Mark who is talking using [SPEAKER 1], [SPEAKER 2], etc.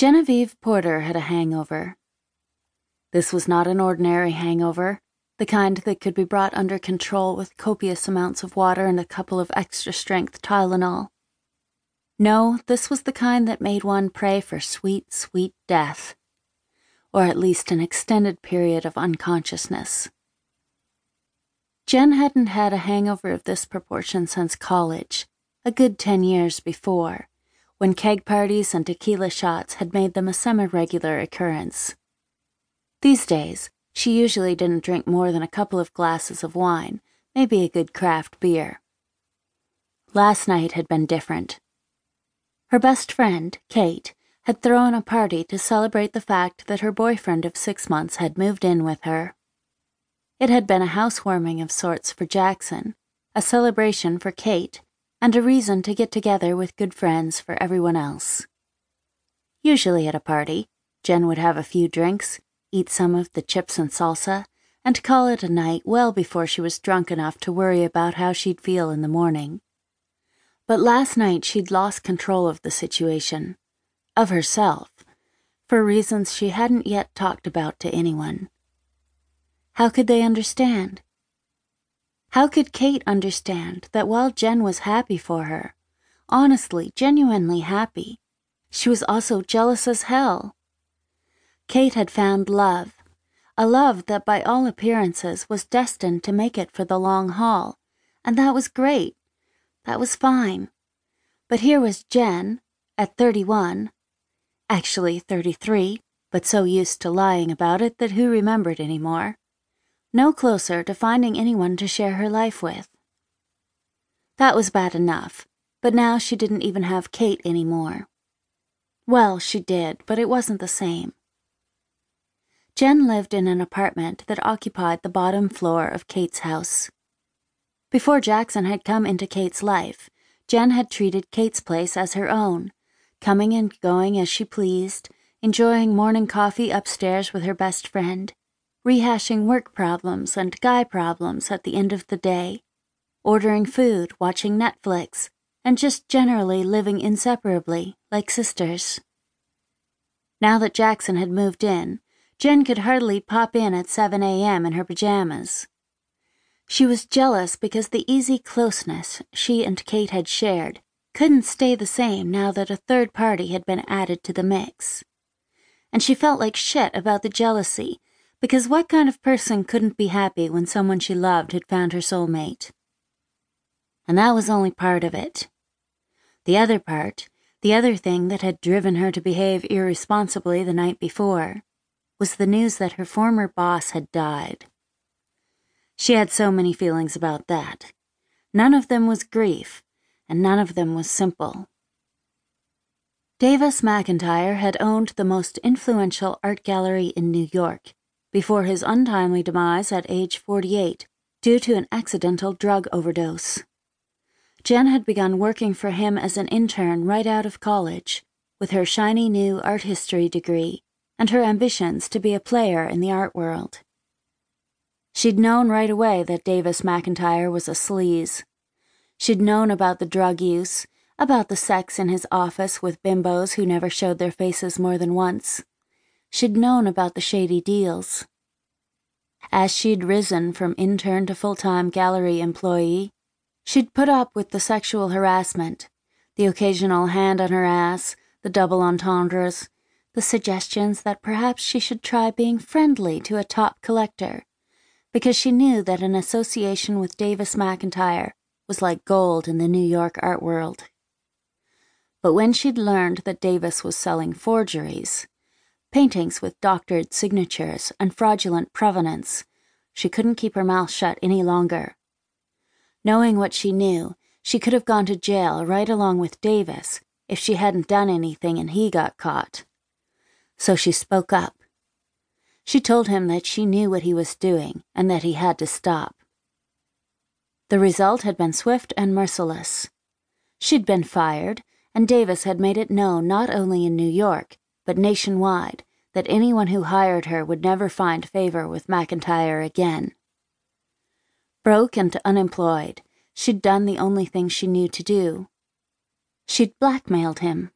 [SPEAKER 1] Genevieve Porter had a hangover. This was not an ordinary hangover, the kind that could be brought under control with copious amounts of water and a couple of extra strength Tylenol. No, this was the kind that made one pray for sweet, sweet death, or at least an extended period of unconsciousness. Gen hadn't had a hangover of this proportion since college, a good ten years before, when keg parties and tequila shots had made them a semi regular occurrence. These days, she usually didn't drink more than a couple of glasses of wine, maybe a good craft beer. Last night had been different. Her best friend, Kate, had thrown a party to celebrate the fact that her boyfriend of six months had moved in with her. It had been a housewarming of sorts for Jackson, a celebration for Kate, and a reason to get together with good friends for everyone else. Usually at a party, Gen would have a few drinks, eat some of the chips and salsa, and call it a night well before she was drunk enough to worry about how she'd feel in the morning. But last night she'd lost control of the situation, of herself, for reasons she hadn't yet talked about to anyone. How could they understand? How could Kate understand that while Gen was happy for her, honestly, genuinely happy, she was also jealous as hell? Kate had found love, a love that by all appearances was destined to make it for the long haul, and that was great. That was fine. But here was Gen, at 31, actually 33, but so used to lying about it that who remembered any more? No closer to finding anyone to share her life with. That was bad enough, but now she didn't even have Kate anymore. Well, she did, but it wasn't the same. Gen lived in an apartment that occupied the bottom floor of Kate's house. Before Jackson had come into Kate's life, Gen had treated Kate's place as her own, coming and going as she pleased, enjoying morning coffee upstairs with her best friend, rehashing work problems and guy problems at the end of the day, ordering food, watching Netflix, and just generally living inseparably, like sisters. Now that Jackson had moved in, Gen could hardly pop in at 7 a.m. in her pajamas. She was jealous because the easy closeness she and Kate had shared couldn't stay the same now that a third party had been added to the mix. And she felt like shit about the jealousy because what kind of person couldn't be happy when someone she loved had found her soulmate? And that was only part of it. The other part, the other thing that had driven her to behave irresponsibly the night before, was the news that her former boss had died. She had so many feelings about that. None of them was grief, and none of them was simple. Davis McIntyre had owned the most influential art gallery in New York before his untimely demise at age 48 due to an accidental drug overdose. Gen had begun working for him as an intern right out of college, with her shiny new art history degree and her ambitions to be a player in the art world. She'd known right away that Davis McIntyre was a sleaze. She'd known about the drug use, about the sex in his office with bimbos who never showed their faces more than once. She'd known about the shady deals. As she'd risen from intern to full time gallery employee, she'd put up with the sexual harassment, the occasional hand on her ass, the double entendres, the suggestions that perhaps she should try being friendly to a top collector, because she knew that an association with Davis McIntyre was like gold in the New York art world. But when she'd learned that Davis was selling forgeries, paintings with doctored signatures and fraudulent provenance, she couldn't keep her mouth shut any longer. Knowing what she knew, she could have gone to jail right along with Davis if she hadn't done anything and he got caught so she spoke up. She told him that she knew what he was doing and that he had to stop. The result had been swift and merciless. She'd been fired, and Davis had made it known not only in New York, but nationwide, that anyone who hired her would never find favor with McIntyre again. Broke and unemployed, she'd done the only thing she knew to do. She'd blackmailed him.